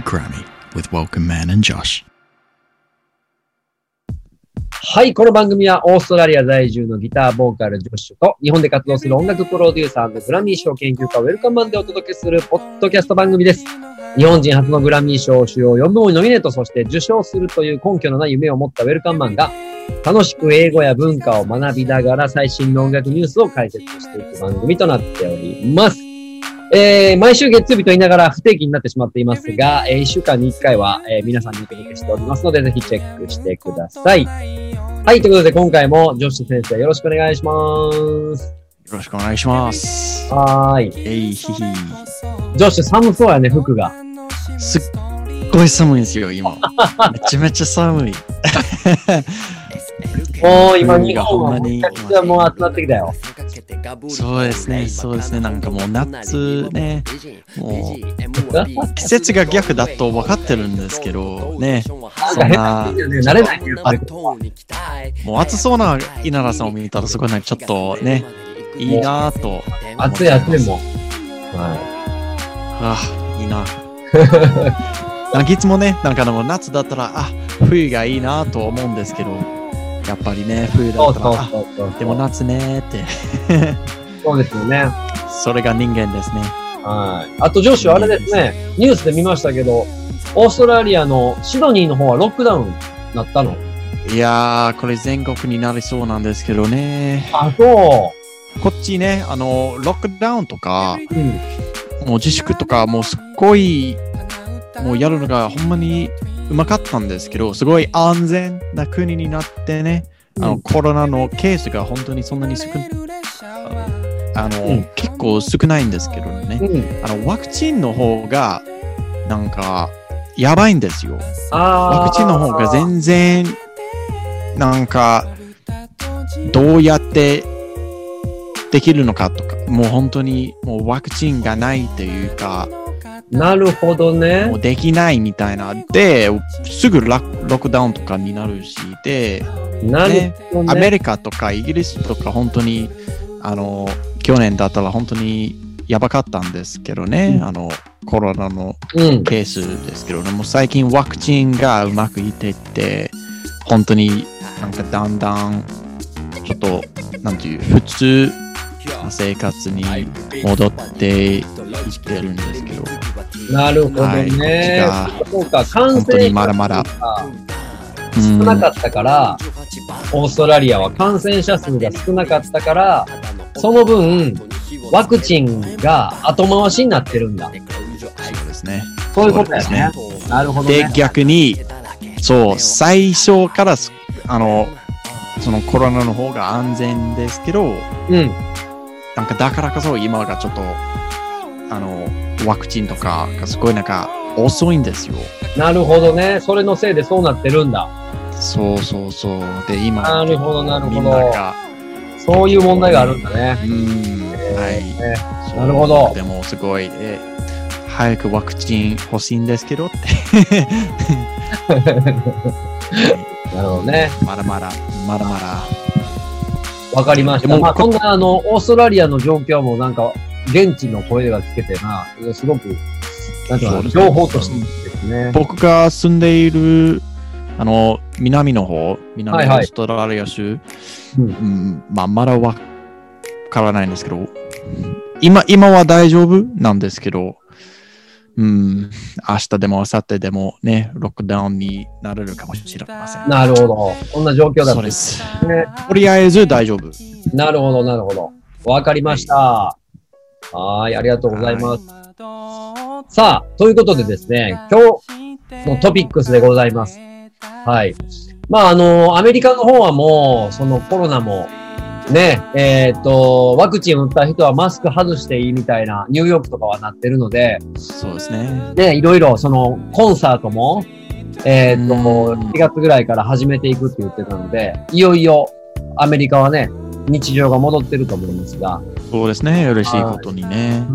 to Grammy with Welcome Man and Josh. はい、この番組はオーストラリア在住のギターボーカルジョッシュと日本で活動する音楽プロデューサーのグラミー賞研究家ウェルカムマンでお届けするポッドキャスト番組です。日本人初のグラミー賞主要4部門にノミネート、そして受賞するという根拠のない夢を持ったウェルカムマンが楽しく英語や文化を学びながら最新の音楽ニュースを解説していく番組となっております。えー、毎週月曜日と言いながら不定期になってしまっていますが、えー、1週間に1回は、えー皆さんにお届けしておりますので、ぜひチェックしてください。はい、ということで今回もジョッシュ先生よろしくお願いします。よろしくお願いします。はーい。えいひひ。ジョッシュ寒そうやね、服が。すっごい寒いんですよ、今。めちゃめちゃ寒い。もう今日本はめちゃくちゃもう集まってきたよ。そうですね、そうですね。なんかもう夏ね、もう季節が逆だと分かってるんですけど、ね、そんな、ね慣れ？ないね、やっぱり。もう暑そうな稲田さんを見たらすごいね、ちょっとね、いいなぁと。暑い暑いもん。はああ、いいな。なんかいつもね、なんかでも夏だったら、あ、冬がいいなと思うんですけど、やっぱりね、冬だったら。でも夏ねって、そうですよね。それが人間ですね。はい。あと、ジョッシュ、あれですね、ニュースで見ましたけど、オーストラリアのシドニーの方はロックダウンになったの？いやー、これ全国になりそうなんですけどね。あ、そこっちね、あの、ロックダウンとか、う。うん。もう自粛とか、もうすっごい、もうやるのがほんまにうまかったんですけど、すごい安全な国になってね、あの、うんコロナのケースが本当にそんなに少あの、うん結構少ないんですけどね、うん。あの、ワクチンの方が、なんか、やばいんですよ。ワクチンの方が全然、なんか、どうやってできるのかとか、もう本当にもうワクチンがないというか、なるほどもね。うできないみたいな。で、すぐロックダウンとかになるし、で、なるほどね。アメリカとかイギリスとか本当に、あの、去年だったら本当にやばかったんですけどね、うんあの、コロナのうん。ケースですけどね、もう最近ワクチンがうまくいってって、本当になんかだんだん、ちょっと、なんていう、普通な生活に戻っていってるんですなるほどはいね。そうか、感染まだまだ、がうん少なかったから、オーストラリアは感染者数が少なかったから、その分、ワクチンが後回しになってるんだ。そうですね。そういうことだよね。なるほどでね、。逆に、そう、最初からす、あの、そのコロナの方が安全ですけど、うん。なんかだからこそ今がちょっと、あの、ワクチンとかがすごいなんか遅いんですよ。なるほどね。それのせいでそうなってるんだ。そうそうそう。で、今、なるほどなるほどそういう問題があるんだね。うん、はい。なるほどでもすごい、え早くワクチン欲しいんですけどって。なるほどね。まだまだ、まだまだ。わかりました。まあ、こんな、あの、オーストラリアの状況もなんか、現地の声が聞けてな、すごく、なんか情報としてですね。僕が住んでいる、あの、南の方、南オーストラリア州、うんうんまあ、まだわからないんですけど、今、今は大丈夫なんですけど、うん、明日でも明後日でもね、ロックダウンになれるかもしれません。なるほど。こんな状況だったそうんです。ね。とりあえず大丈夫。なるほど、なるほど。わかりました。はーい、ありがとうございます。さあ、ということでですね、今日のトピックスでございます。はい。まあ、あの、アメリカの方はもう、そのコロナも、ね、えっ、と、ワクチン打った人はマスク外していいみたいな、ニューヨークとかはなってるので、そうですね。ね、いろいろ、その、コンサートも、えっ、と、うん4月ぐらいから始めていくって言ってたので、いよいよ、アメリカはね、日常が戻ってると思いますが、そうですね。嬉しいことにね。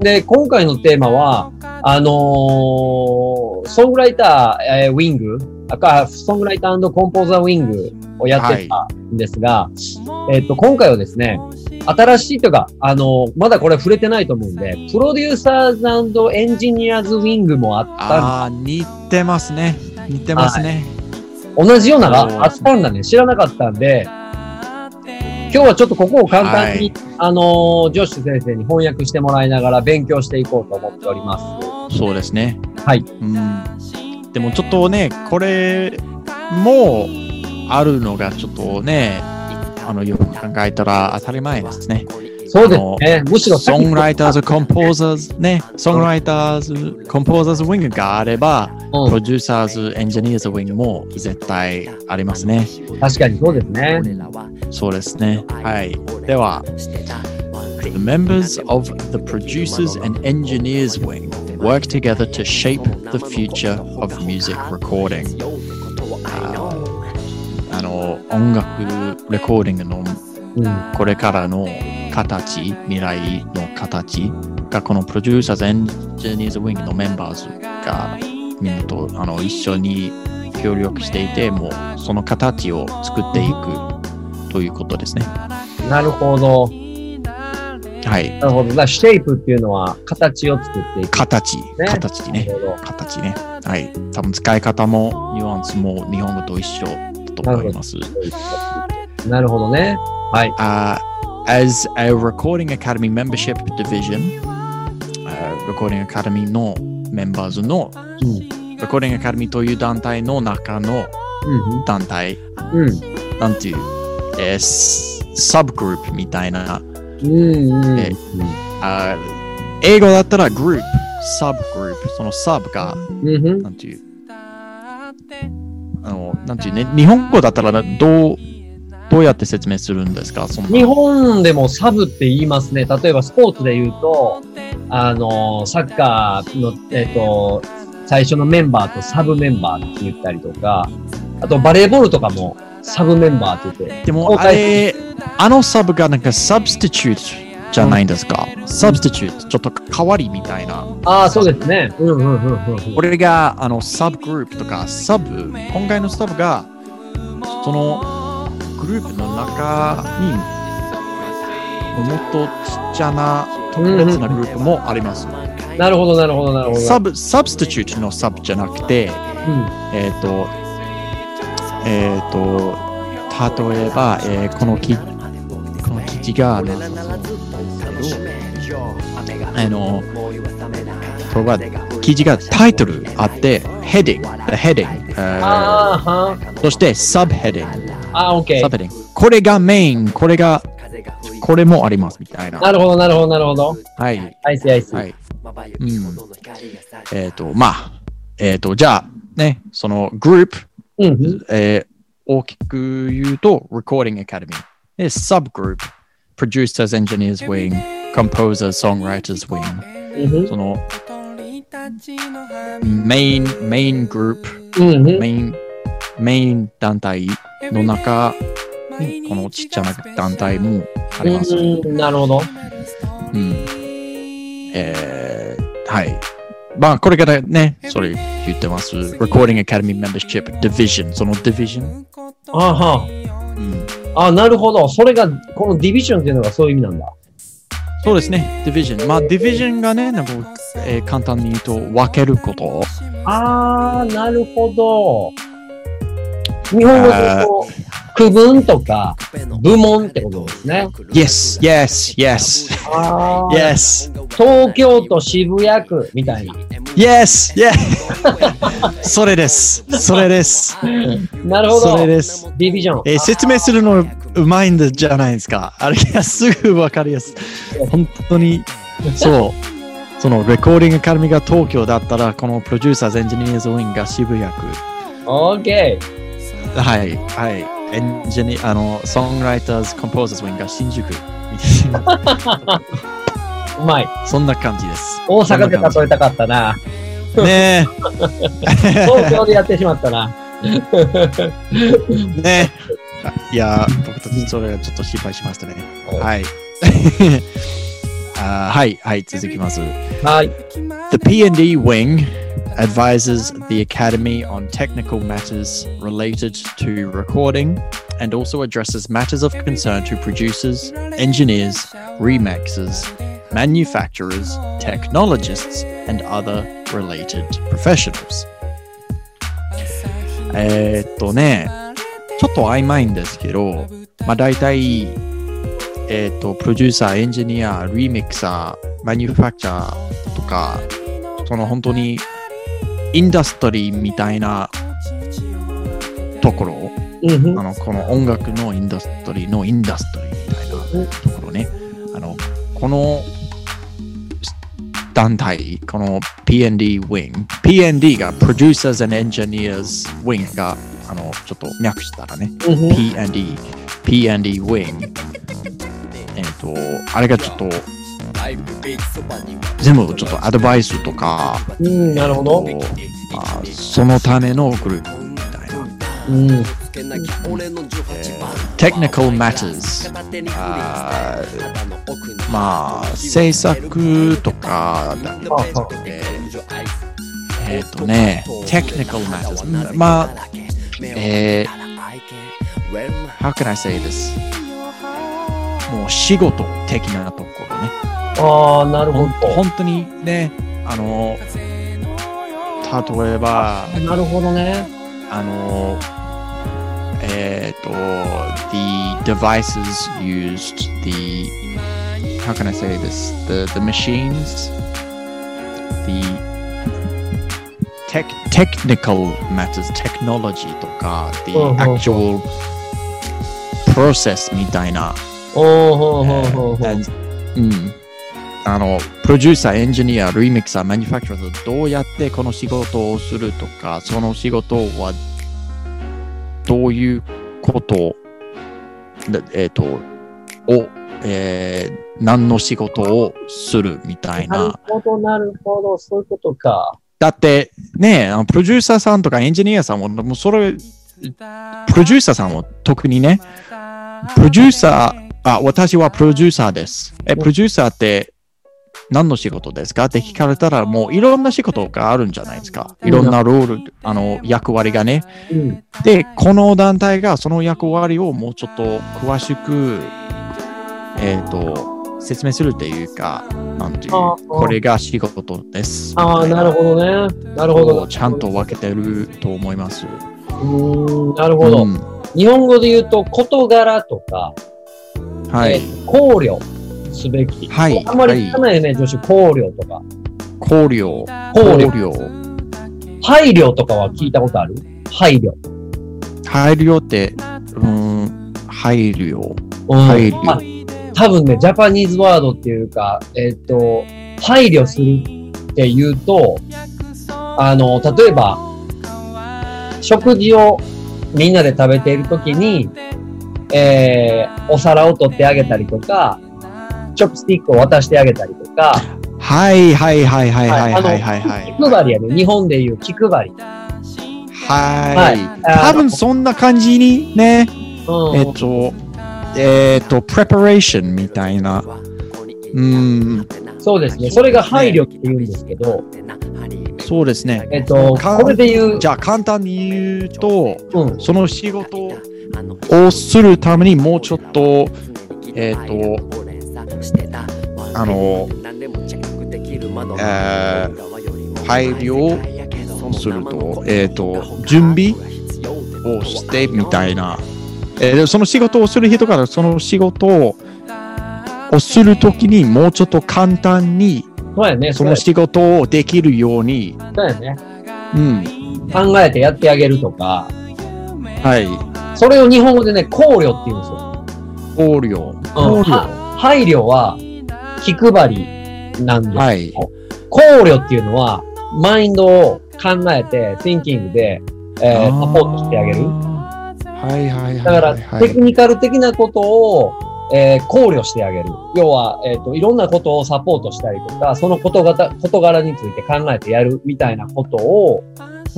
で、今回のテーマは、あのーソングライター、えーウィング、あか、ソングライターコンポーザーウィングをやってたんですが、えっ、と、今回はですね、新しいというか、あの、まだこれ触れてないと思うんで、 Producers Engineers Wing もあったああ、似てますね。似てますね。同じようなのがあったんだね。知らなかったんで、今日はちょっとここを簡単に、あのージョッシュ先生に翻訳してもらいながら勉強していこうと思っております。そうですね。はい。うん。でもちょっとね、これもあるのがちょっとね、あの、よく考えたら当たり前ですね。そうですね。むしろソングライターズ、コンポーザーズ、ね、ソングライターズ、コンポーザーズウィングがあれば、うんプロデューサーズ、エンジニアーズウィングも絶対ありますね。確かにそうですね。そうですね。はい。では、The members of the producers and engineers wing work together to shape the future of music recording. あの、音楽レコーディングのうん。これからの形、未来の形がこの Producers Engineers Wing の members がみんなとあの一緒に協力していて、もうその形を作っていくということですね。なるほど。はい。なるほど。だ shape っていうのは形を作っていく。形、形ね。形ね。はい。多分使い方もニュアンスも日本語と一緒だと思います。なるほどね。はい。Uh, as a Recording Academy membership division, uh, Recording Academy のメンバーズの、うん。Recording Academy という団体の中の団体、うん。うん。なんていう、えー、サブグループみたいな、うん。うん。えあ英語だったらグループ、サブグループ、そのサブが、うん。うん。なんていう、あの、なんていうね、日本語だったらどう、どうやって説明するんですか？日本でもサブって言いますね。例えばスポーツで言うと、あの、サッカーの、えっ、と、最初のメンバーとサブメンバーって言ったりとか、あとバレーボールとかもサブメンバーって言って。でも、あれ、あのサブがなんかサブスティチュートじゃないんですか、サブスティチュート、ちょっと代わりみたいな。ああ、そうですね。うんうんうんうんうん。これが、あの、 subgroup とか、 sub、今回の sub が、そのグループの中に、もっとちっちゃな特別なグループもあります。なるほど、なるほど、なるほど。 sub、substitute の sub じゃなくて、うん。えっ、と、えっ、と、例えば、えーこの記この記事が、ね、あの、これは記事がタイトルあって、 heading、heading、そして subheading、あ、あー、オッケー。 subhead ing。これがメイン、これが、これもありますみたいな。なるほど、なるほど、なるほど。はい。 I see, I see。はい。うん。えっ、と、まあ、えっ、と、じゃあ、ね、そのグループ、うんうん。えー大きく言うと、Recording Academy。で、Subgroup、Producers, Engineers Wing、Composers, Songwriters Wing。うんうんその、メイン、メイングループ、うんうん。メイン、メイン団体の中に、このちっちゃな団体もあります。うん、なるほど。うん。えー、はい。まあ、これからね、それ言ってます。Recording Academy Membership Division。その Division？あーはうん。あ、あなるほど。それが、このディビジョンっていうのがそういう意味なんだ。そうですね。Division。まあ、Division がね、なんか、えー簡単に言うと分けること。ああ、なるほど。日本語で言うと、区分とか部門ってことですね。Yes, yes, yes, yes, 東京都渋谷区みたいな。yes, yes. それです。それです。なるほど。それです。 Division。えー説明するのうまいんじゃないですか。あれがすぐ分かりやすい。本当に、そう。その Recording Academy が東京だったら、この Producers Engineers Wing が渋谷区。オーケはい、はい。エンジニア、あの、ソングライターズ、コンポーザーズウィンが新宿。ー。うまい。そんな感じです。大阪で例えたかったな。ね東京でやってしまったな。え。ねえ。いや、僕たちそれはちょっと心配しましたね。はい。あーはい、はい、続きます。はい。The P&D wing advises the Academy on technical matters related to recording, and also addresses matters of concern to producers, engineers, remixers, manufacturers, technologists, and other related professionals. えーっとね、ちょっと曖昧んですけど、まあ大体、えーっと、プロデューサー、エンジニア、リミクサー、マニュファクチャーとか、その本当に インダストリーみたいなところ、うんあのこの音楽のインダストリーのインダストリーみたいなところね、あのこの団体、この PND Wing、PND が Producers and Engineers Wing があのちょっと略したらね、うん PND、PND Wing、えっ、と、あれがちょっと全部ちょっとアドバイスとか、うん、なるほど。まあ、そのためのグループみたいな。うん。Technical Matters あーまあ制作とかだけど、えーえーとね Technical Matters まあえー How can I say this もう仕事的なところねああ、なるほど。本当にねあの例えばなるほどね。あの、えっ、と、the devices used, the, how can I say this? The, the machines, the tech, technical matters, technology とか、the actual process みたいな、おーほーほーほーほー and うん。あの、プロデューサー、エンジニア、リミクサー、マニュファクチャーとどうやってこの仕事をするとか、その仕事はどういうことだえっ、と、を、えー何の仕事をするみたいなるな。ほど、なるほど。そういうことか。だってね、プロデューサーさんとかエンジニアさんも、もうそれ、プロデューサーさんも特にね、プロデューサー、あ、私はプロデューサーです。え、プロデューサーって何の仕事ですか？って聞かれたら、もういろんな仕事があるんじゃないですか。いろんなロール、あの、役割がね。うん。で、この団体がその役割をもうちょっと詳しく、えっ、と、説明するっていうか、なんていうこれが仕事です。ああ、なるほどね。なるほど。ちゃんと分けてると思います。うーん、なるほど。うん日本語で言うと、事柄とか、はい。えー考慮すべき。はいあんまり聞かないよね、女子。考慮とか。考慮。考慮慮。配慮とかは聞いたことある？配慮。配慮って、うーん、配慮。うん配慮まあ多分ね、ジャパニーズワードっていうか、えっ、と、配慮するって言うと、あの、例えば、食事をみんなで食べているときに、えー、お皿を取ってあげたりとか、チョップスティックを渡してあげたりとか。はいはいはいはいはいはいはい、はい。気配りやね。日本でいう気配り。はい。多分そんな感じにね、えっと、えっと、プレパレーションみたいな。うん。そうですね。それが配慮って言うんですけど。そうですね。えっと、これで言う。じゃあ簡単に言うと、うん、その仕事をするためにもうちょっと、えっ、と、あの、えー配慮をすると、えっと、準備をしてみたいな。えーでその仕事をする人からその仕事ををするときにもうちょっと簡単にそうやね。その仕事をできるように、そうやね。うん、考えてやってあげるとか、はい、それを日本語でね、考慮って言うんですよ。考慮、考慮、は配慮は気配りなんです。はい、考慮っていうのは、マインドを考えて、thinking で、えーサポートしてあげる。はいはいはい。だから、はいテクニカル的なことを、えー考慮してあげる。要は、えっ、と、いろんなことをサポートしたりとか、その事柄事柄について考えてやるみたいなことを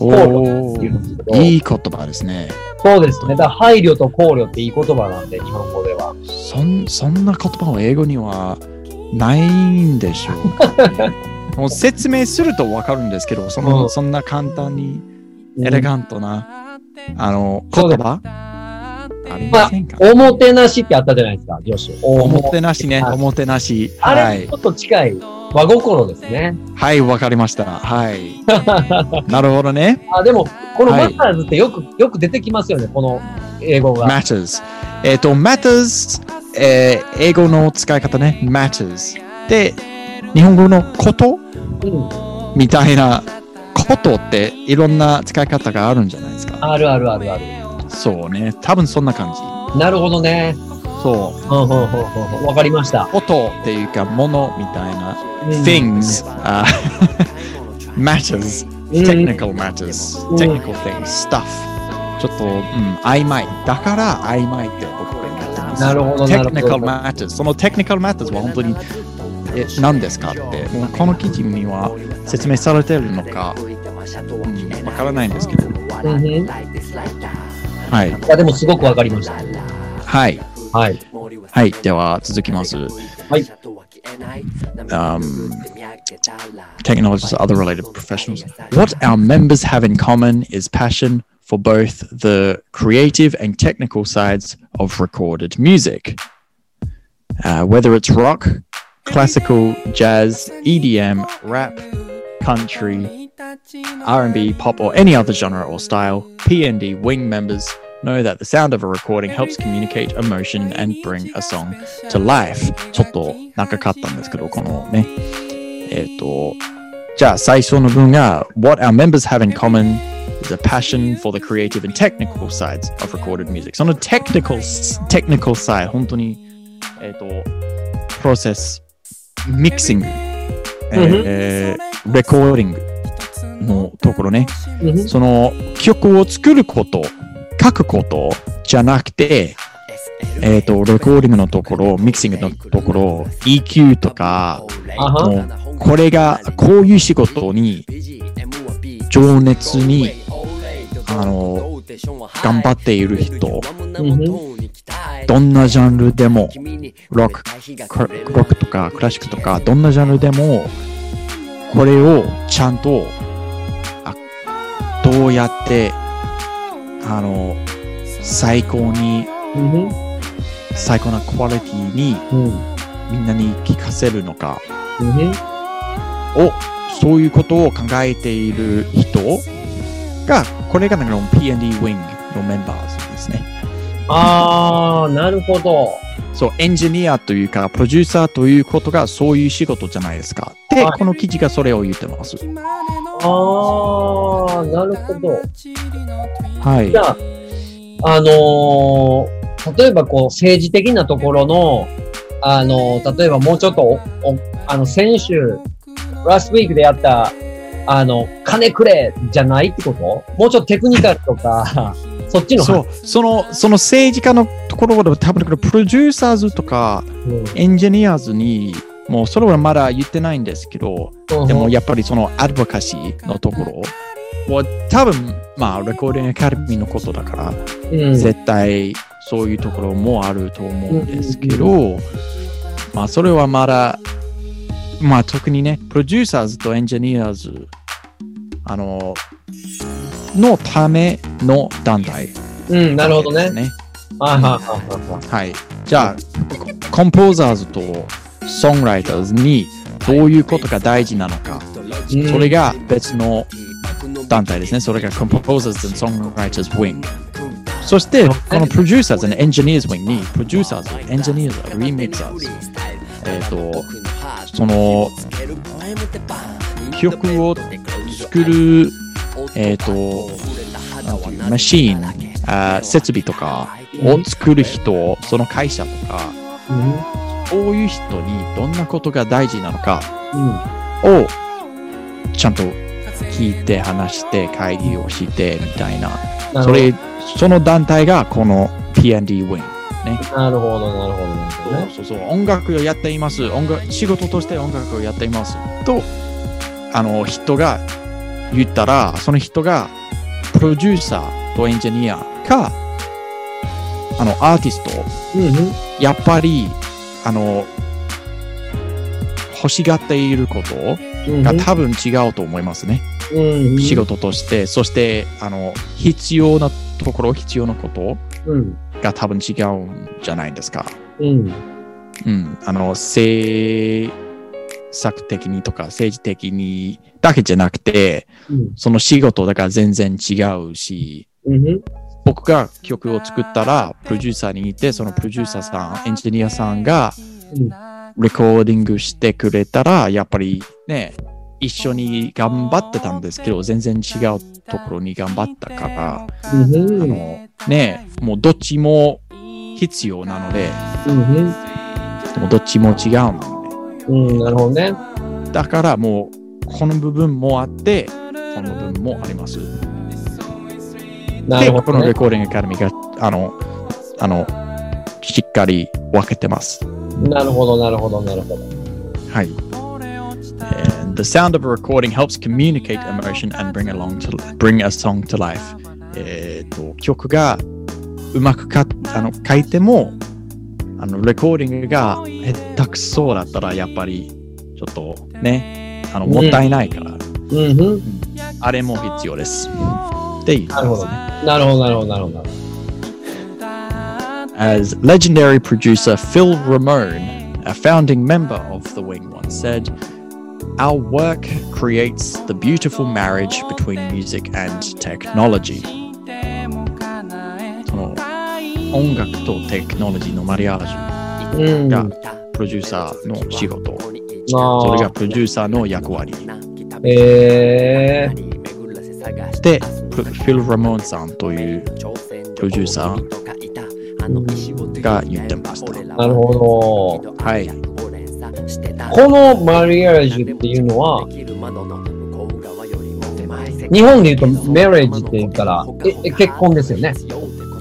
お言うんですけど、ー。いい言葉ですね。そうですね。だ配慮と考慮っていい言葉なんで、日本語では。そんそんな言葉は英語にはないんでしょうかね、もう説明するとわかるんですけど、その、うん。そんな簡単にうん。エレガントな、あの、言葉？ませんか、おもてなしってあったじゃないですか、ジョシュ。おもてなしね、はいおもてなし。あはいれちょ。っと近い和心ですね。はい、わかりました。はい。なるほどね。あでも、このはいマターズってよく、よく出てきますよね、この英語が。matters。えっ、と、matters、えー英語の使い方ね、matters。で、日本語のこと？うん。みたいなことっていろんな使い方があるんじゃないですか？あるあるあるある。そうね。多分そんな感じ。なるほどね。そう。わかりました。ことっていうか、ものみたいな。うん things、uh, matters。うん technical matters、うん technical things、stuff。ちょっと、うん、曖昧。だから曖昧って僕は言ってます。なるほど、technical ど。matters。その technical matters は本当にえ何ですかって、もうこの記事には説明されてるのか、うん、わからないんですけど。うんうんいはい。や、でもすごくわかりました。はい。はい。はい。では続きます。はい。 Um, technologists, other related professionals. What our members have in common is passion for both the creative and technical sides of recorded music. Uh, whether it's rock, classical, jazz, EDM, rap, country, R&B, pop, or any other genre or style, PND Wing members know that the sound of a recording helps communicate emotion and bring a song to life. ちょっと長かったんですけど、このね。えっ、と、じゃあ最初の文が What our members have in common is a passion for the creative and technical sides of recorded music. その technical, technical side、本当に、えっ、と、プロセス、ミキシング、えーレコーディング のところね。うん。うんその曲を作ること、書くことじゃなくて、えっ、と、レコーディングのところ、ミキシングのところ、EQ とか、もう、これが、こういう仕事に、情熱に、あの、頑張っている人、どんなジャンルでも、ロック、ロックとかクラシックとか、どんなジャンルでも、これをちゃんと、あどうやって、あの、最高に、うん最高なクオリティにうんうんみんなに聞かせるのかうんを、そういうことを考えている人が、これがなんか P&D Wing のメンバーズですね。あー、なるほど。そう、エンジニアというか、プロデューサーということがそういう仕事じゃないですか。で、はいこの記事がそれを言ってます。あー、なるほど。はいじ。ゃあ、あのー例えばこう政治的なところの、あのー例えばもうちょっとお、おあの、先週、ラストウィークでやった、あの、金くれじゃないってこと？もうちょっとテクニカルとか、そっちのそう、その、その政治家のところで多分これプロデューサーズとかうんエンジニアーズに、もうそれはまだ言ってないんですけど、でもやっぱりそのアドボカシーのところは多分、まあ、レコーディングアカデミーのことだから、うん、絶対そういうところもあると思うんですけど、まあそれはまだ、まあ特にね、プロデューサーズとエンジニアーズ、あの、のための団体、うん、なるほどね。ね。あはい。じゃあ、ココンポーザーズとソングライターズにどういうことが大事なのか、うんそれが別の団体ですね。それが Composers and Songwriters Wing。そして、この Producers and Engineers Wing に Producers、Engineers、Remixers、えっ、ーと、その曲を作る、えっ、ーと、マシーン、あー設備とかを作る人、その会社とか、そういう人にどんなことが大事なのかをちゃんと聞いて話して会議をしてみたいな。なそれ、その団体がこの P&D Wing。なるほど、なるほど、なるほどね。そうそう、音楽をやっています。音楽、仕事として音楽をやっています。と、あの、人が言ったら、その人が、プロデューサーとエンジニアか、あの、アーティスト、うんうんやっぱり、あの、欲しがっていることうんが多分違うと思いますね。うんうん仕事として、そして、あの、必要なところ、必要なことうんが多分違うんじゃないですか。うん。うん。あの、政策的にとか政治的にだけじゃなくて、うん。その仕事だから全然違うし、うん。僕が曲を作ったら、プロデューサーにいて、そのプロデューサーさん、エンジニアさんが、うんレコーディングしてくれたら、やっぱりね、一緒に頑張ってたんですけど、全然違うところに頑張ったから、うん。あの、ね、もうどっちも必要なので、うん。でもどっちも違うので、うん。なるほどね。だからもう、この部分もあって、この部分もあります。で、なるほど、ねこのレ。コーディングアカデミーが、あの、あの、しっかり分けてます。なるほど、なるほど、なるほど。はい。And the sound of a recording helps communicate emotion and bring along to bring a song to life. えっと、曲がうまくかあの書いても、あの、レコーディングが下手くそだったら、やっぱり、ちょっとね、あの、もったいないから、うん。うん。あれも必要です。っていう、なるほど。なるほど、なるほど、なるほど。 As legendary producer Phil Ramone, a founding member of The Wing, once said, Our work creates the beautiful marriage between music and technology. その音楽とテクノロジーのマリアージうん。がプロデューサーの仕事。あそれがプロデューサーの役割。えー、で、 フフィル・ラモンさんというプロデューサーが言ってました。なるほど。はい。このマリアージュっていうのは、日本で言うとメレージって言ったら、ええ結婚ですよね。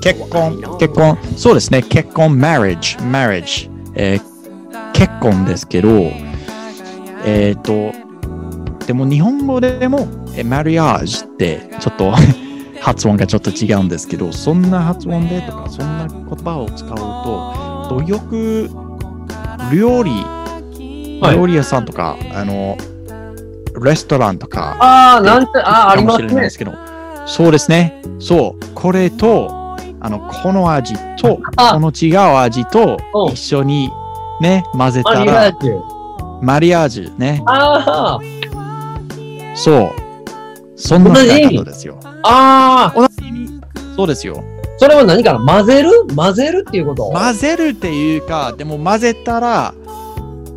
結婚、結婚、そうですね、結婚、marriage、marriage、えー結婚ですけど、えっ、と、でも日本語でも、えマリアージュってちょっと 発音がちょっと違うんですけど、そんな発音でとか、そんな言葉を使うと、とよく料理、はい料理屋さんとか、あの、レストランとか、ああ、なんて、ああ、ありかもますねしれないで。すけど、そうですね。そう。これと、あの、この味と、あこの違う味とうん一緒にね、混ぜマたら、リアージュ。マリアージュね。あそう。そんな使い方ですよ。あ、ああ、同じ意味そうですよ。それは何かな？混ぜる？混ぜるっていうこと？混ぜるっていうか、でも混ぜたら、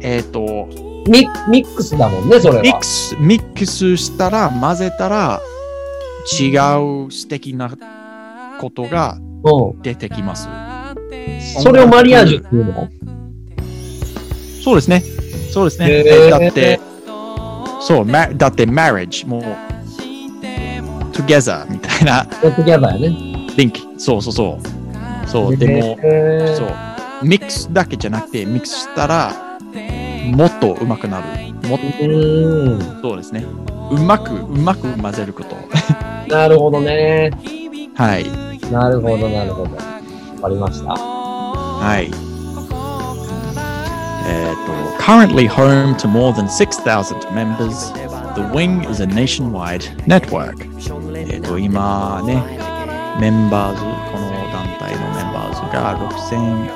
えっ、と、ミミックスだもんね、それは。ミックス、ミックスしたら、混ぜたら、違う素敵なことがうん。出てきます。それをマリアージュっていうの？そうですね。そうですね。だって、そう、ま、だって、marriage、もう、together みたいな、やってきやばいよね。link、そうそうそう。そう、でも、そう、ミックスだけじゃなくて、ミックスしたら、もっと上手くなる。もっ。と、そうですね。うまく、うまく混ぜること。なるほどね。はい。なるほど、なるほど。わかりました。はい。えっと、currently home to more than 6,000 members, The Wing is a nationwide network. えっと、今ね、メンバーズ、この団体のメンバーズが6000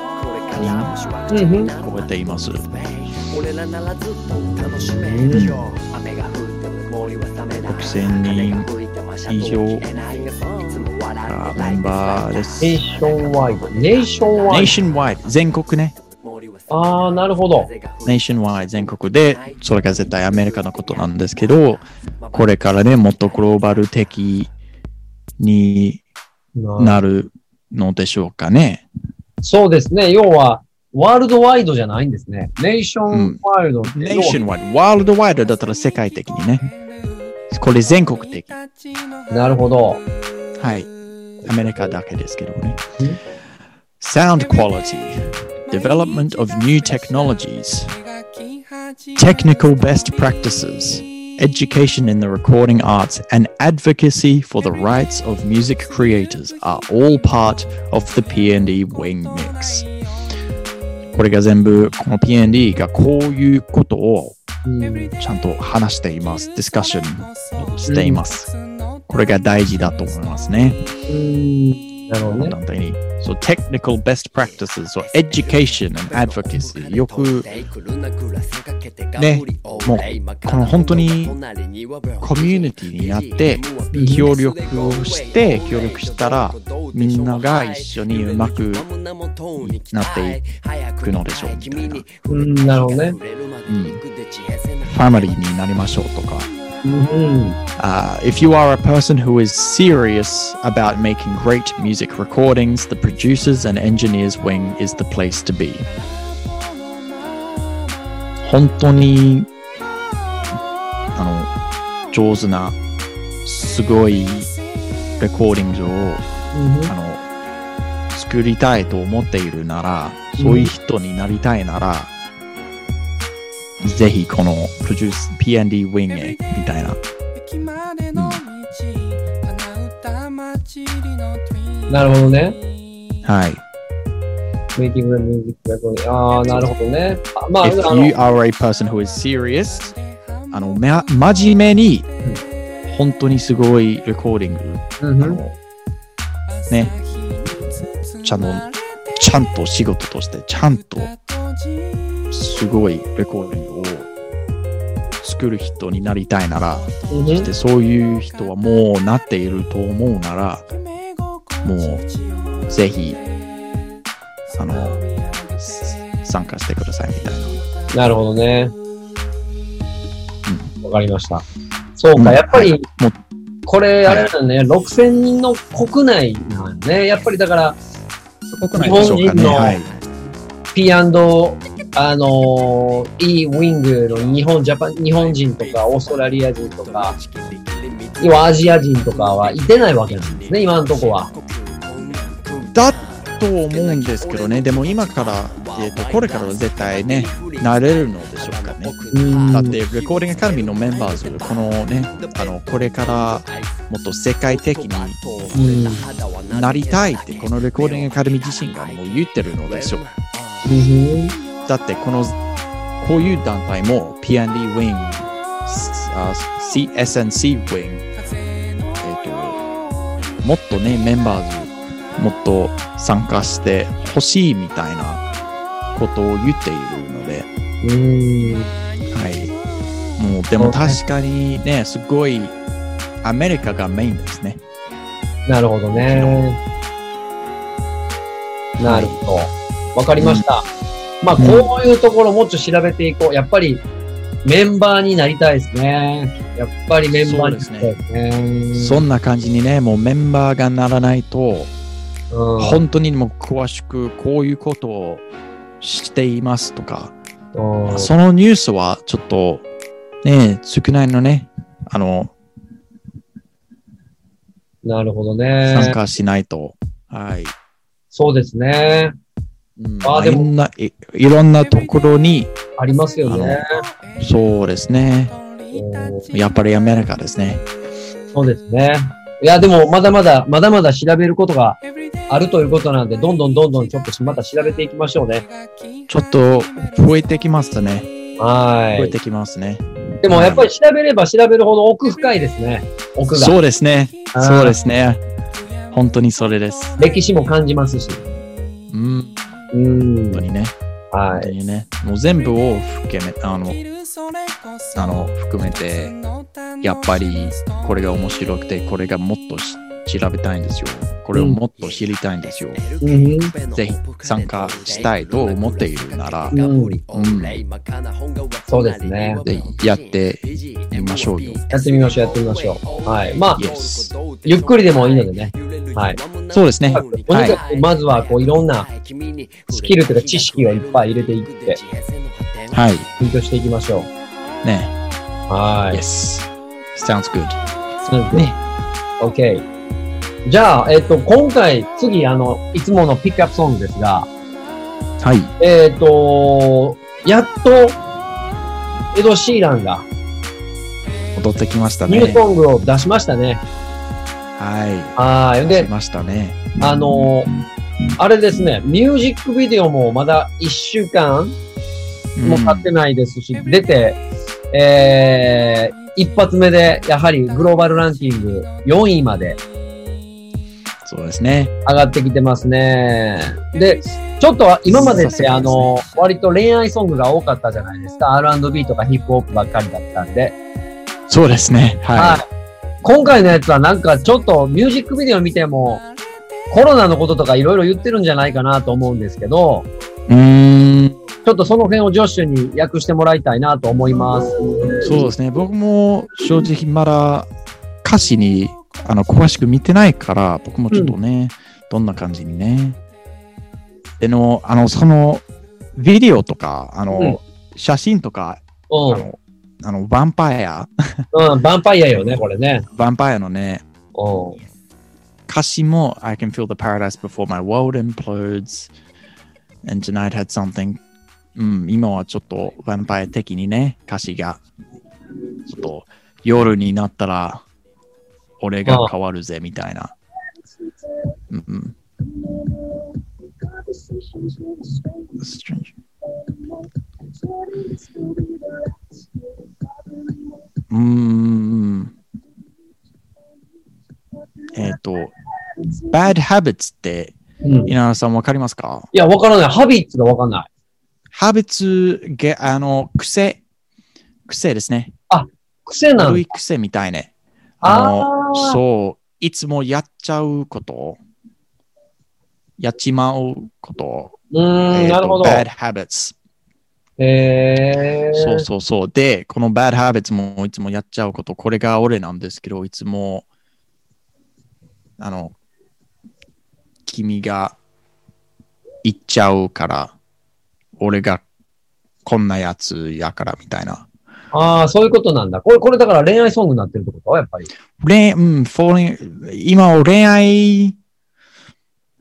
うんうん。人超えています。6000人以上がメンバーです。ネーションワイド。ネーションワイ Nationwide、全国ね。ド。ああ、なるほど。Nationwide 全国で、それが絶対アメリカのことなんですけど、これからね、もっとグローバル的になるのでしょうかね。そうですね。要は、ワールドワイドじゃないんですね。ネーションワイドって。Nationwide、ワールドワイドだったら世界的にね。これ全国的。なるほど。はい。アメリカだけですけどねうん。Sound quality, development of new technologies, technical best practices, education in the recording arts, and advocacy for the rights of music creators are all part of the P&D Wing Mix. これが全部、この P&D がこういうことをうんちゃんと話しています。ディスカッションしています。これが大事だと思いますね。 うんなるほどね。団体に。そう、technical best practices、そう、education and advocacy。よく、ね、もう、この本当にコミュニティになって、協力をして、協力したら、みんなが一緒にうまくなっていくのでしょう、みたいな。うん、なるほどね。うん。ファミリーになりましょうとか。うん。 Uh, if you are a person who is serious about making great music recordings, the producers and engineers wing is the place to be. 本当にあの上手なすごいレコーディングをうんあの作りたいと思っているなら、そういう人になりたいなら、 ぜひこのプロデュース P&D ウィングへみたいな。なるほどね。はい。メイキングミュージックレコーディングああ、なるほどね。あまあ、あ If の you are a person who is serious, あの、め真面目に、本当にすごいレコーディング、うんうんあの、ね、ちゃんと、ちゃんと仕事として、ちゃんと、すごいレコーディングを作る人になりたいなら、うんそしてそういう人はもうなっていると思うなら、もう、ぜひ、あの、す参加してくださいみたいな。なるほどね。わかりました。そうか、うんやっぱりはいもう、これ、あれだね、6000人の国内なんね。やっぱりだから、国内でしょうかね。はい。P& あのー、E ウィングの日本、ジャパン、日本人とか、オーストラリア人とか、要はアジア人とかはいてないわけなんですね、今のとこは。だと思うんですけどね、でも今から、えー、とこれからは絶対ね、なれるのでしょうかね。うんだって、レコーディングアカデミーのメンバーズ、このね、あの、これからもっと世界的にうんなりたいって、このレコーディングアカデミー自身がもう言ってるのでしょう。うんだって、この、こういう団体も P&D Wing、あ C- SNC Wing、えっ、と、もっとね、メンバーズ、もっと参加してほしいみたいなことを言っているので、うんはい。もう、でも確かにね、すごい、アメリカがメインですね。なるほどね。なるほど。わかりました。まあ、うんこういうところもうちょっと調べていこう。やっぱり、メンバーになりたいですね。やっぱりメンバーですね。そんな感じにね、もうメンバーがならないと、うん本当にもう詳しくこういうことをしていますとか、うんそのニュースはちょっとね、少ないのね、あの、なるほど参ね。加しないと。はい。そうですね。うんあーでもいろんない、いろんなところに、ありますよね。そうですね。うんやっぱりアメリカですね。そうですね。いや、でも、まだまだ、まだまだ調べることがあるということなんで、どんどんどんどんちょっとまた調べていきましょうね。ちょっと増えてきますね。はい。増えてきますね。でも、やっぱり調べれば調べるほど奥深いですね。奥が。そうですね。そうですね。本当にそれです。歴史も感じますし。うん、うん本当。にね。本当はい。にね。もう全部を含め、あの、あの、含めて、やっぱりこれが面白くて、これがもっとし調べたいんですよ。これをもっと知りたいんですよ。うん。ぜひ参加したいと思っているなら、うん。うん、そうですね。ぜひやってみましょうよ。やってみましょう、やってみましょう。はい。まあ、ゆっくりでもいいのでね。はい。そうですね。とにかく、まずは、こう、いろんなスキルというか知識をいっぱい入れていって、はい。勉強していきましょう。ね。はい。Yes. Sounds good. そうですね。OK。じゃあ、えっ、と、今回、次、あの、いつものピックアップソングですが、はい。えっ、と、やっと、エド・シーランが戻ってきましたね。ニューソングを出しましたね。ははい。い。でし、ましたね。あのあれですね、ミュージックビデオもまだ1週間も経ってないですし、出て、えー、一発目で、やはりグローバルランキング4位までそうですね。上がってきてますね。で、ちょっと今までって、あの、割と恋愛ソングが多かったじゃないですか。R&B とかヒップホップばっかりだったんで。そうですね。はい。はい。今回のやつはなんかちょっとミュージックビデオ見ても、コロナのこととかいろいろ言ってるんじゃないかなと思うんですけど、うーん。ちょっとその辺をジョッシュに訳してもらいたいなと思います。そうですね。僕も正直まだ歌詞にあの詳しく見てないから、僕もちょっとね、どんな感じにね。での、あの、その、ビデオとか、あの、うん写真とか、あうん。の、あの、ヴァンパイア、うん、ヴァンパイアよね、これね。ヴァンパイアのね、うん。歌詞も、I can feel the paradise before my world implodes, and tonight had something. うん、今はちょっとヴァンパイア的にね、歌詞が、ちょっと夜になったら、俺が変わるぜ、みたいな。うんうん。Strange. うーん。えっ、と、bad habits って、うん。い稲田さんわかりますか？や、わからない。ハビッツがわかんない。?habits、げあの、癖、癖ですね。癖なんだ。悪い癖みたいね。ああの、ーそう、いつもやっちゃうこと、やっちまうこと、うーん、えーとなるほど。bad habits。へー。そうそうそう。で、この bad habits もいつもやっちゃうこと、これが俺なんですけど、いつも、あの、君が言っちゃうから、俺がこんなやつやからみたいな。ああ、そういうことなんだ。これ、これだから恋愛ソングになってるってこと？やっぱり。恋、うん、falling 今恋愛、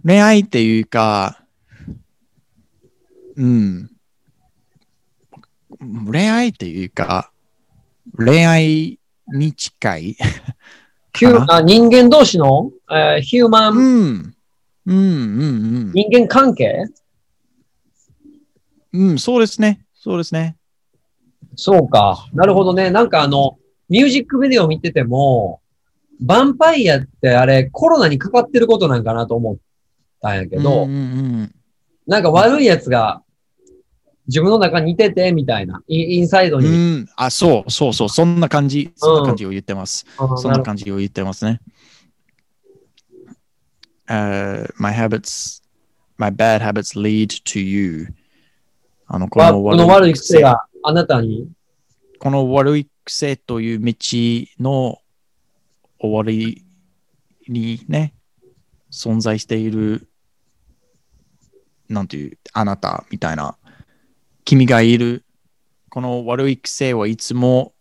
恋愛っていうか、うん、恋愛っていうか、恋愛に近い？あ人間同士の、えーヒューマン、うん、うん、うん、人間関係？うん、うん、そうですね、そうですね。そうか。なるほどね。なんかあの、ミュージックビデオ見てても、ヴァンパイアってあれコロナにかかってることなんかなと思ったんやけど、うんうんうん、なんか悪いやつが自分の中にいててみたいな、インサイドうに。ん、あ、そうそうそう、そんな感じ、そんな感じを言ってます。あーそんな感じを言ってますね。Uh, my habits, my bad habits lead to you. あの、こわのこの悪い癖があなたに、この悪い癖という道の終わりにね、存在している、なんていう、あなたみたいな、君がいる、この悪い癖はいつも、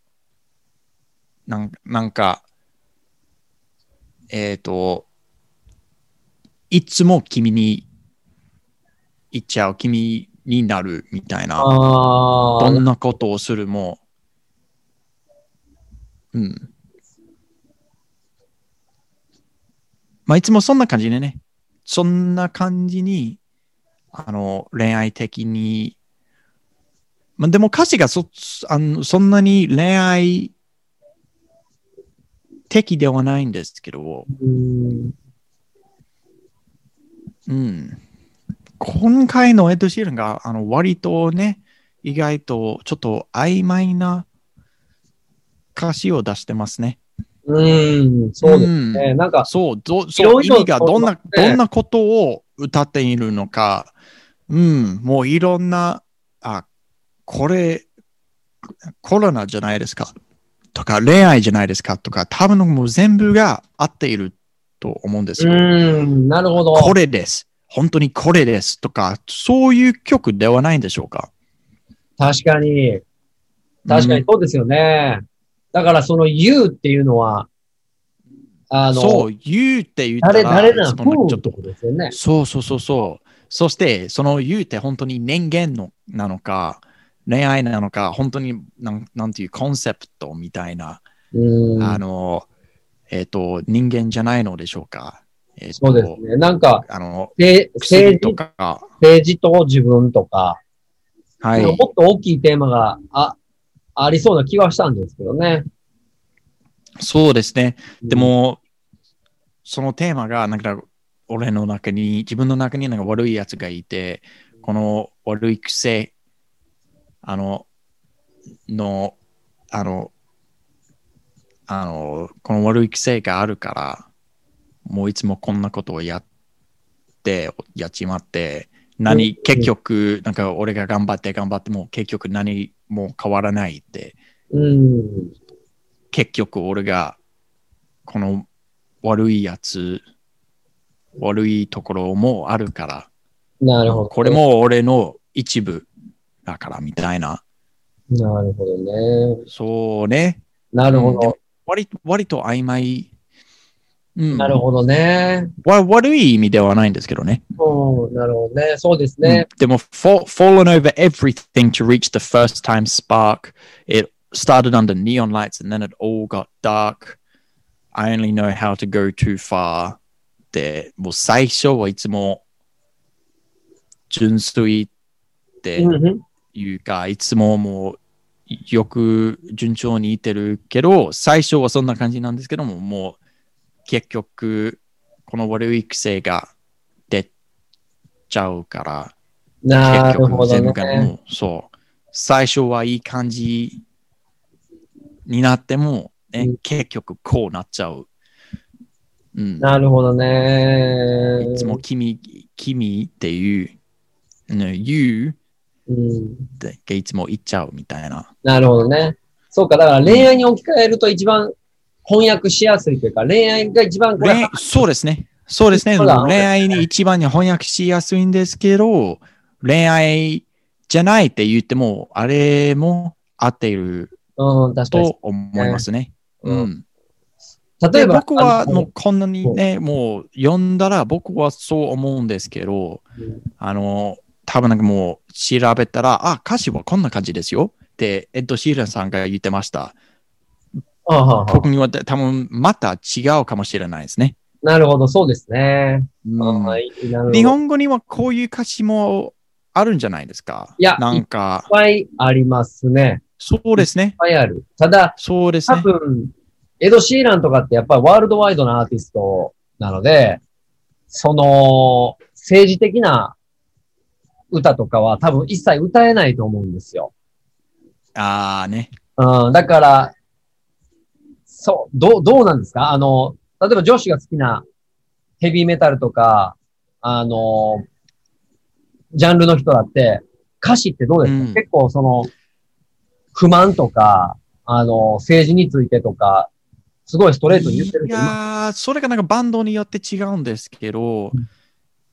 なんなんか、えっ、と、いつも君に言っちゃう、君になるみたいな。どんなことをするも、うん。まあ、いつもそんな感じでね、そんな感じに、あの、恋愛的に、まあ、でも歌詞がそあのそんなに恋愛的ではないんですけど、うんうん。今回のエッド・シーランがあの割とね、意外とちょっと曖昧な歌詞を出してますね。うん、そうですね。なんか、そう、どいそう意味がどんな、どんなことを歌っているのか、うん、もういろんな、あ、これ、コロナじゃないですか？とか、恋愛じゃないですか？とか、多分もう全部が合っていると思うんですよ。うん、なるほど。これです。本当にこれですとか、そういう曲ではないんでしょうか？確かに。確かにそうですよね。だからその You っていうのは、あの、そう、言うって言ったら、誰、誰なの？ちょっと。そうそうそうそう。そして、その言うって本当に人間のなのか、恋愛なのか、本当になんなんていうコンセプトみたいな、うん。あの、えっ、と、人間じゃないのでしょうか。えーとそうですね。なんか、あの、政治、か、政治と自分とか、はい。もっと大きいテーマがあありそうな気はしたんですけどね。そうですね。でも、そのテーマが、なんか、俺の中に、自分の中になんか悪いやつがいて、この悪い癖、あの、の、あの、あの、この悪い癖があるから、もういつもこんなことをやって、やっちまって、何、うん結局、なんか俺が頑張って頑張っても結局何も変わらないって、うん。結局俺がこの悪いやつ、悪いところもあるから、なるほど。これ。も俺の一部だからみたいな。なるほどね。そうね。なるほどうん。割割と曖昧。うん、なるほどね。わ悪い意味ではないんですけどね。うん、なるほどね。そうですうんね。でも、fall, fallen over everything to reach the first time spark. It started under neon lights and then it all got dark. I only know how to go too far. で、もう最初はいつも純粋ってうんうんいうか、いつももうよく順調にいってるけど、最初はそんな感じなんですけども、もう結局、この悪い癖が出ちゃうから、結なるほどね。もうそう。最初はいい感じになっても、ねうん結局こうなっちゃう。うん。なるほどね。いつも君、君っていう、ね、you うん。ってがいつも言っちゃうみたいな。なるほどね。そうか、だから恋愛に置き換えると一番翻訳しやすいというか、恋愛が一番そうですね。そうですね。恋愛に一番に翻訳しやすいんですけど、恋愛じゃないって言っても、あれも合っている。と思いますね。うんうん例えば、で僕はもうこんなにね、もう読んだら僕はそう思うんですけど、うんあの、多分なんかもう調べたら、あ、歌詞はこんな感じですよって、エッド・シーランさんが言ってました。あはは僕には多分また違うかもしれないですね。なるほど、そうですね。うん日本語にはこういう歌詞もあるんじゃないですか？いやなんかいっ、ぱいありますね。そうですねいっ。ぱいある。ただ、多そうですね。分、エド・シーランとかってやっぱりワールドワイドなアーティストなので、その、政治的な歌とかは多分一切歌えないと思うんですよ。ああね。うん、だから、そう、どう、どうなんですか？あの、例えば女子が好きなヘビーメタルとか、あの、ジャンルの人だって、歌詞ってどうですか、うん。結構その、不満とか、あの、政治についてとか、すごいストレートに言ってるいやー、それがなんかバンドによって違うんですけど、うん。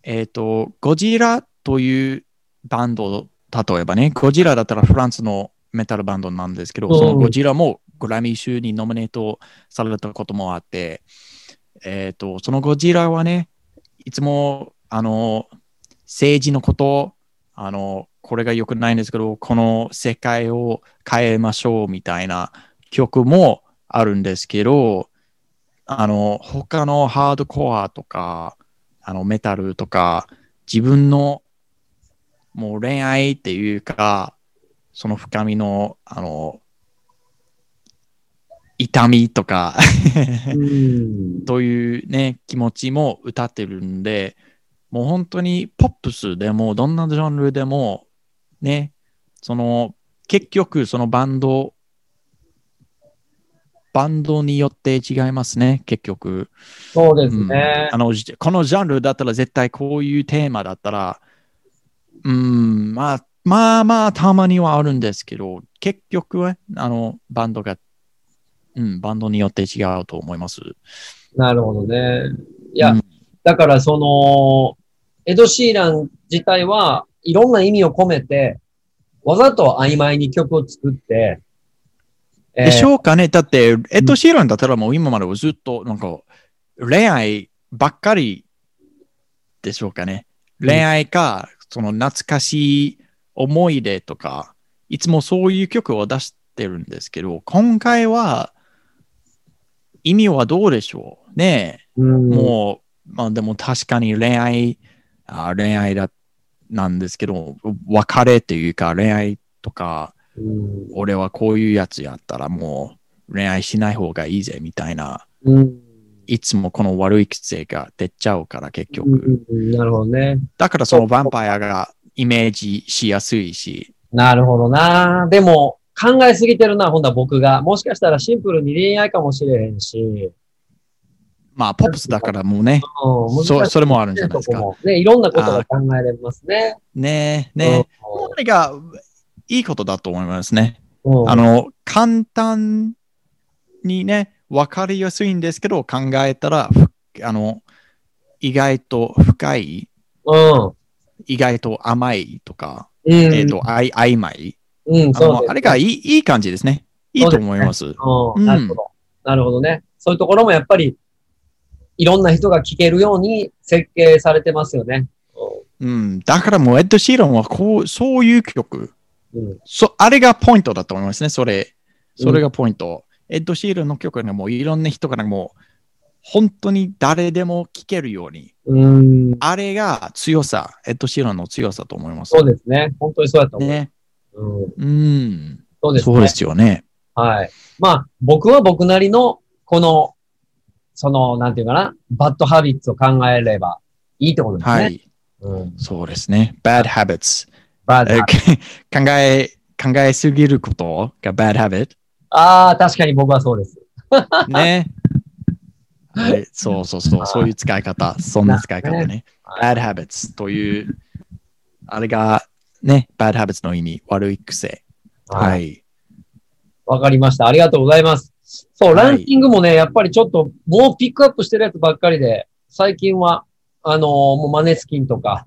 えっ、と、ゴジラというバンド、例えばね、ゴジラだったらフランスのメタルバンドなんですけど、う。んそのゴジラもグラミー賞にノミネートされたこともあって、えっ、と、そのゴジラはね、いつも、あの、政治のこと、あの、これが良くないんですけど、この世界を変えましょうみたいな曲もあるんですけど、あの、他のハードコアとか、あの、メタルとか、自分のもう恋愛っていうか、その深みの、あの、痛みとか、うん。というね、気持ちも歌ってるんで、もう本当にポップスでも、どんなジャンルでも、ね、その、結局そのバンド、バンドによって違いますね、結局。そうですうんね。あの、じこのジャンルだったら絶対こういうテーマだったら、うん、まあ、まあまあ、たまにはあるんですけど、結局は、あの、バンドが、うん、バンドによって違うと思います。なるほどね。いや、うんだからその、エド・シーラン自体はいろんな意味を込めて、わざと曖昧に曲を作って、えーでしょうかねだって、エッド・シーランだったらもう今まではずっと、なんか、恋愛ばっかりでしょうかね。うん恋愛か、その懐かしい思い出とか、いつもそういう曲を出してるんですけど、今回は、意味はどうでしょうね。うん、もう、まあでも確かに恋愛、あ恋愛だ、なんですけど、別れというか恋愛とか、うん。俺はこういうやつやったらもう恋愛しない方がいいぜみたいな。うんいつもこの悪い癖が出ちゃうから結局。なるほどね。だからそのヴァンパイアがイメージしやすいし、なるほどな。でも、考えすぎてるな、ほんだ僕が。もしかしたらシンプルに恋愛かもしれへんし。まあポップスだからもうね、うん、そそれもあるんじゃないですかね、いろんなことが考えられますね。ねねうんこれがいいことだと思いますね。うんあの、簡単にね、わかりやすいんですけど、考えたら、ふあの、意外と深い、うん。意外と甘いとか、うん。えっ、と、あい曖昧。うん、あのあれがいいいい感じですね。いいと思います。うん、なるほど。なるほどね。そういうところもやっぱり、いろんな人が聞けるように設計されてますよね。うん。だからもう、エッド・シーロンはこう、そういう曲、うん。そあれがポイントだと思いますね、それ。それがポイント。エッド・シーロンの曲がもういろんな人がもう、本当に誰でも聴けるように。うん。あれが強さ、エッド・シーロンの強さと思います。そうですね。本当にそうだと思う。ね。うん。うん。そうですね。そうですよね。はい。まあ、僕は僕なりの、この、その、なんていうかな、バッドハビッツを考えればいいってことですね。はい。うん。そうですね。bad habits。バッドえ 考え、考えすぎることが bad habit。ああ、確かに僕はそうです。ね。はいそうそうそう、そういう使い方、そんな使い方ね。bad habits という、あれがね、bad habits の意味、悪い癖。は。はいい。わかりました。ありがとうございます。そう、はいランキングもね、やっぱりちょっと、もうピックアップしてるやつばっかりで、最近は、あのーもうマネスキンとか、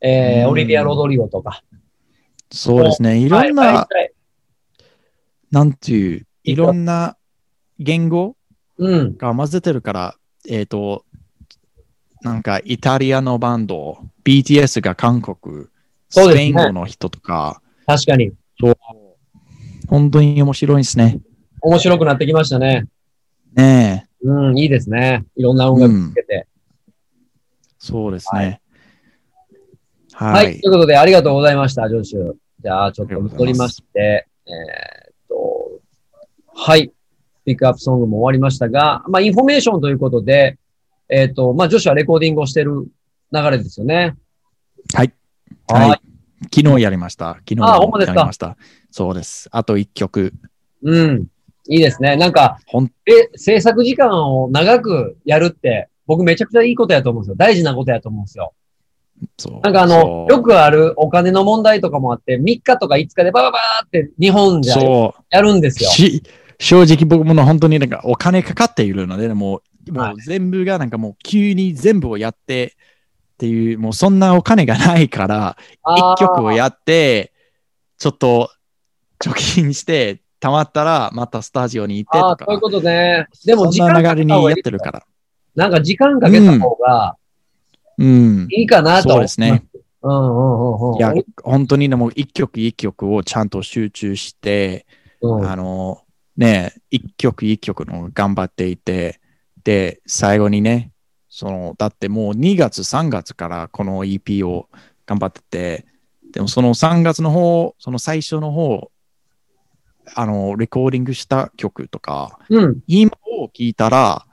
えー、うんオリビア・ロドリゴとか。そうですね。いろんはいな、んていう、いろんな言語うん。が混ぜてるから、えっ、と、なんかイタリアのバンド、BTS が韓国、スペイン語の人とか、確かに。本当に面白いですね。面白くなってきましたね。ねえ、うん、いいですね。いろんな音楽つけて。そうですね。は。はいい。ということで、ありがとうございました、ジョシュ。じゃあ、ちょっと戻りますして、えーっと、はい。ピックアップソングも終わりましたが、まあ、インフォメーションということで、えーっと、まあ、ジョシュはレコーディングをしてる流れですよね。はい。はいはい。昨日やりました。昨日やりました。そうです。あと一曲。うん。いいですね。なんか、ほんえ、制作時間を長くやるって、僕めちゃくちゃいいことやと思うんですよ。大事なことやと思うんですよ。そうなんかあの、よくあるお金の問題とかもあって、3日とか5日でバババーって日本じゃ。やるんですよ。し正直僕も本当になんかお金かかっているので、もうもはいう全部がなんかもう急に全部をやってっていう、もうそんなお金がないから、一曲をやって、ちょっと貯金して、たまったらまたスタジオに行ってああ、とそういうか、ことね。でも時間な流れにやってるから。なんか時間かけた方がうん。いいかなと。そうですね。。うんうんうんうん。いや、本当にでも一曲一曲をちゃんと集中して、うん、あの、ね、一曲一曲の頑張っていて、で、最後にね、その、だってもう2月、3月からこの EP を頑張ってて、でもその3月の方、その最初の方、あの、レコーディングした曲とか、うん。今を聞いたら、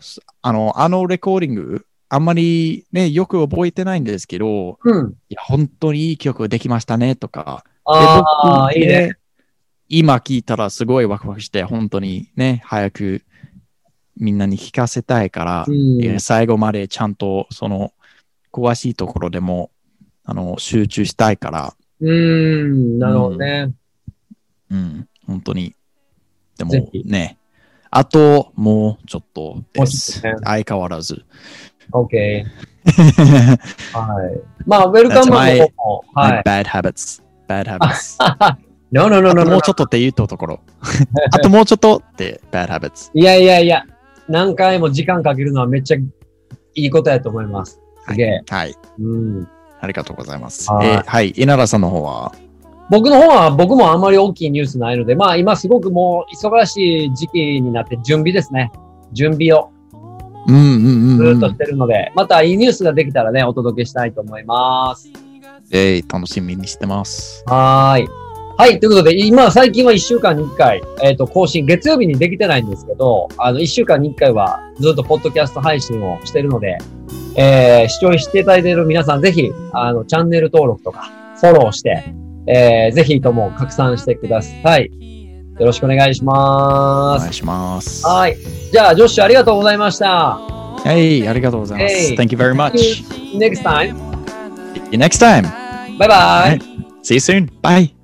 すあの、あのレコーディング、あんまりね、よく覚えてないんですけど、うん。いや、本当にいい曲できましたねとか、ああ、でいいね。。僕今聞いたらすごいワクワクして、本当にね、早くみんなに聞かせたいから、うん最後までちゃんとその詳しいところでもあの集中したいから、うーん、なるほどね。うん、本当に。でもね、あともうちょっとです。相変わらず。OK。はい。まあ、ウェルカムも、はい。bad habits. Bad habits. no, no, no, あ no, とも.うちょっとって言うところ。あともうちょっとって？Bad habits。いやいやいや、何回も時間かけるのはめっちゃいいことやと思います。すげえ。はい。うん。ありがとうございます。はいえーはい。稲田さんの方は？僕の方は、僕もあんまり大きいニュースないので、まあ今すごくもう忙しい時期になって準備ですね。準備をうんうんうん、うんずーっとし。てるので、またいいニュースができたらね、お届けしたいと思います。えー楽しみにしてます。はーい。はい。ということで、今、最近は1週間に1回、えっ、と、更新、月曜日にできてないんですけど、あの、1週間に1回はずっとポッドキャスト配信をしてるので、えー、視聴していただいている皆さん、ぜひ、あの、チャンネル登録とか、フォローして、えー、ぜひとも拡散してください。よろしくお願いしおます。願いします。はい。じゃあ、ジョッシュありがとうございました。はい、ありがとうございます。Hey. Thank you very much. You next time. See you next time. バイバイ。See you soon. Bye.